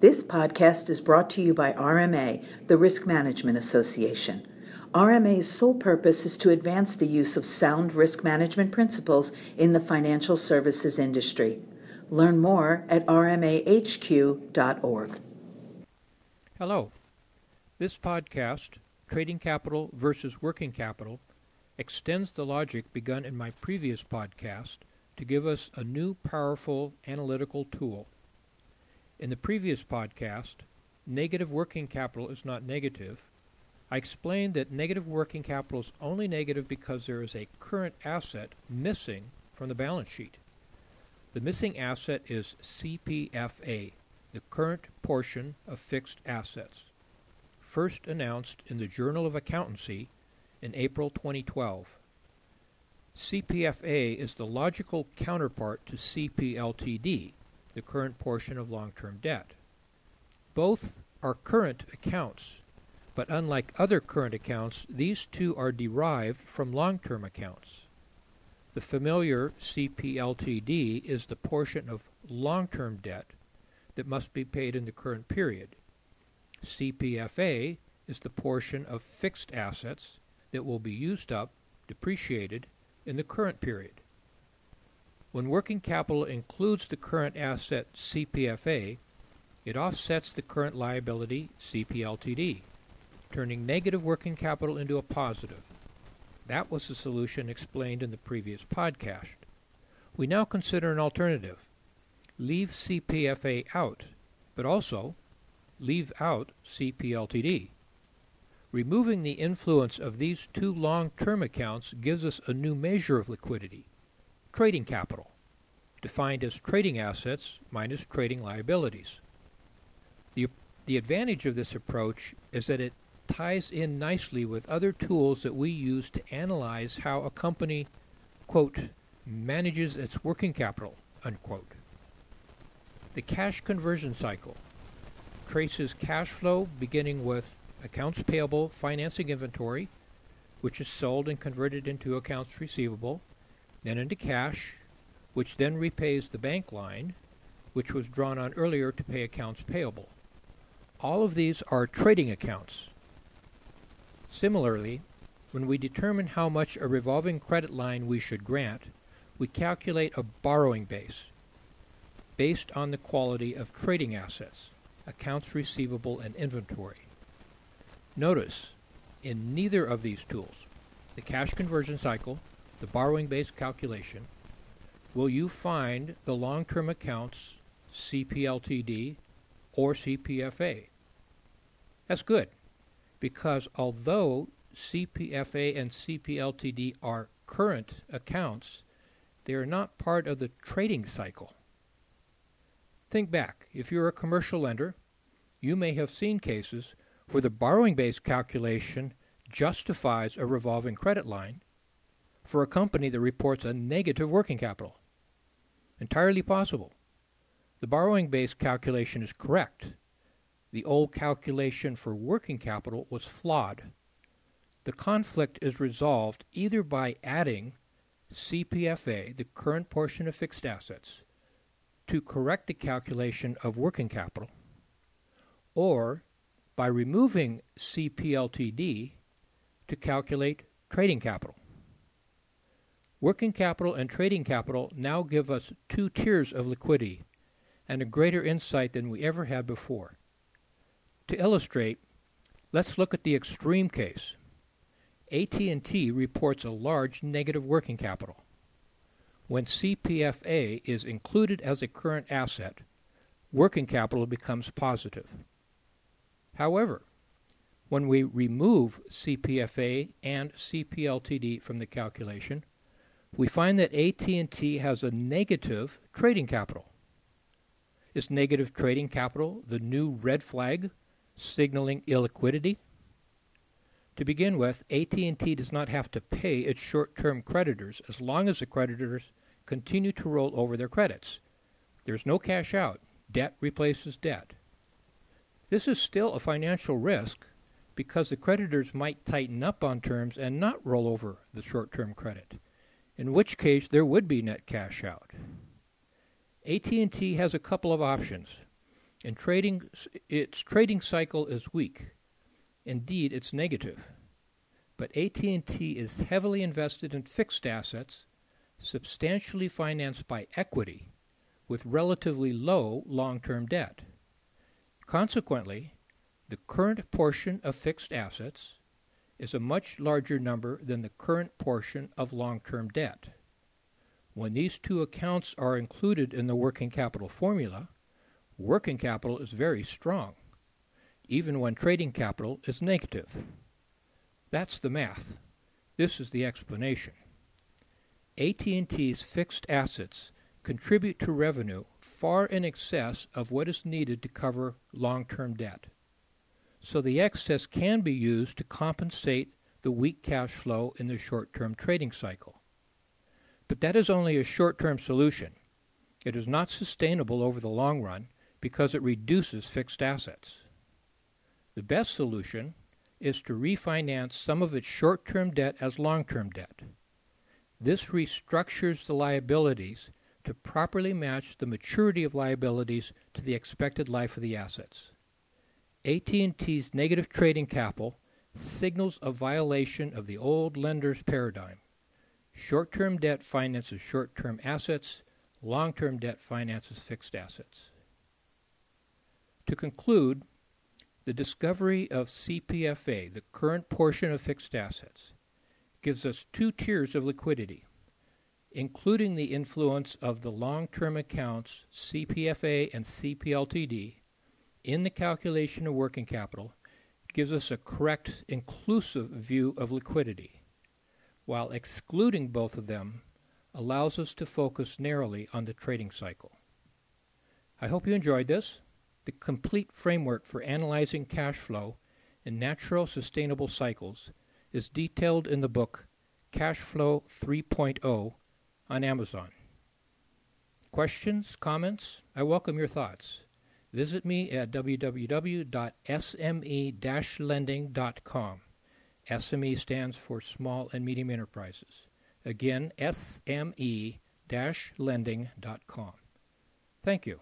This podcast is brought to you by RMA, the Risk Management Association. RMA's sole purpose is to advance the use of sound risk management principles in the financial services industry. Learn more at rmahq.org. Hello. This podcast, Trading Capital versus Working Capital, extends the logic begun in my previous podcast to give us a new powerful analytical tool. In the previous podcast, negative working capital is not negative. I explained that negative working capital is only negative because there is a current asset missing from the balance sheet. The missing asset is CPFA, the current portion of fixed assets, first announced in the Journal of Accountancy in April 2012. CPFA is the logical counterpart to CPLTD, the current portion of long-term debt. Both are current accounts, but unlike other current accounts, these two are derived from long-term accounts. The familiar CPLTD is the portion of long-term debt that must be paid in the current period. CPFA is the portion of fixed assets that will be used up, depreciated, in the current period. When working capital includes the current asset CPFA, it offsets the current liability CPLTD, turning negative working capital into a positive. That was the solution explained in the previous podcast. We now consider an alternative. Leave CPFA out, but also leave out CPLTD. Removing the influence of these two long-term accounts gives us a new measure of liquidity, trading capital, defined as trading assets minus trading liabilities. The, the advantage of this approach is that it ties in nicely with other tools that we use to analyze how a company, quote, manages its working capital, unquote. The cash conversion cycle traces cash flow beginning with accounts payable financing inventory, which is sold and converted into accounts receivable, then into cash, which then repays the bank line, which was drawn on earlier to pay accounts payable. All of these are trading accounts. Similarly, when we determine how much a revolving credit line we should grant, we calculate a borrowing base based on the quality of trading assets, accounts receivable and inventory. Notice, in neither of these tools, the cash conversion cycle, the borrowing base calculation, will you find the long-term accounts CPLTD or CPFA. That's good, because although CPFA and CPLTD are current accounts, they are not part of the trading cycle. Think back. If you're a commercial lender, you may have seen cases where the borrowing base calculation justifies a revolving credit line for a company that reports a negative working capital. Entirely possible. The borrowing base calculation is correct. The old calculation for working capital was flawed. The conflict is resolved either by adding CPFA, the current portion of fixed assets, to correct the calculation of working capital, or by removing CPLTD to calculate trading capital. Working capital and trading capital now give us two tiers of liquidity and a greater insight than we ever had before. To illustrate, let's look at the extreme case. AT&T reports a large negative working capital. When CPFA is included as a current asset, working capital becomes positive. However, when we remove CPFA and CPLTD from the calculation, we find that AT&T has a negative trading capital. Is negative trading capital the new red flag signaling illiquidity? To begin with, AT&T does not have to pay its short-term creditors as long as the creditors continue to roll over their credits. There's no cash out. Debt replaces debt. This is still a financial risk because the creditors might tighten up on terms and not roll over the short-term credit, in which case there would be net cash out. AT&T has a couple of options. and trading its trading cycle is weak. Indeed, it's negative. But AT&T is heavily invested in fixed assets, substantially financed by equity, with relatively low long-term debt. Consequently, the current portion of fixed assets is a much larger number than the current portion of long-term debt. When these two accounts are included in the working capital formula, working capital is very strong, even when trading capital is negative. That's the math. This is the explanation. AT&T's fixed assets contribute to revenue far in excess of what is needed to cover long-term debt. So the excess can be used to compensate the weak cash flow in the short-term trading cycle. But that is only a short-term solution. It is not sustainable over the long run because it reduces fixed assets. The best solution is to refinance some of its short-term debt as long-term debt. This restructures the liabilities to properly match the maturity of liabilities to the expected life of the assets. AT&T's negative trading capital signals a violation of the old lender's paradigm. Short-term debt finances short-term assets, long-term debt finances fixed assets. To conclude, the discovery of CPFA, the current portion of fixed assets, gives us two tiers of liquidity, including the influence of the long-term accounts CPFA and CPLTD in the calculation of working capital gives us a correct inclusive view of liquidity, while excluding both of them allows us to focus narrowly on the trading cycle. I hope you enjoyed this. The complete framework for analyzing cash flow in natural sustainable cycles is detailed in the book Cash Flow 3.0 on Amazon. Questions, comments? I welcome your thoughts. Visit me at www.sme-lending.com. SME stands for Small and Medium Enterprises. Again, sme-lending.com. Thank you.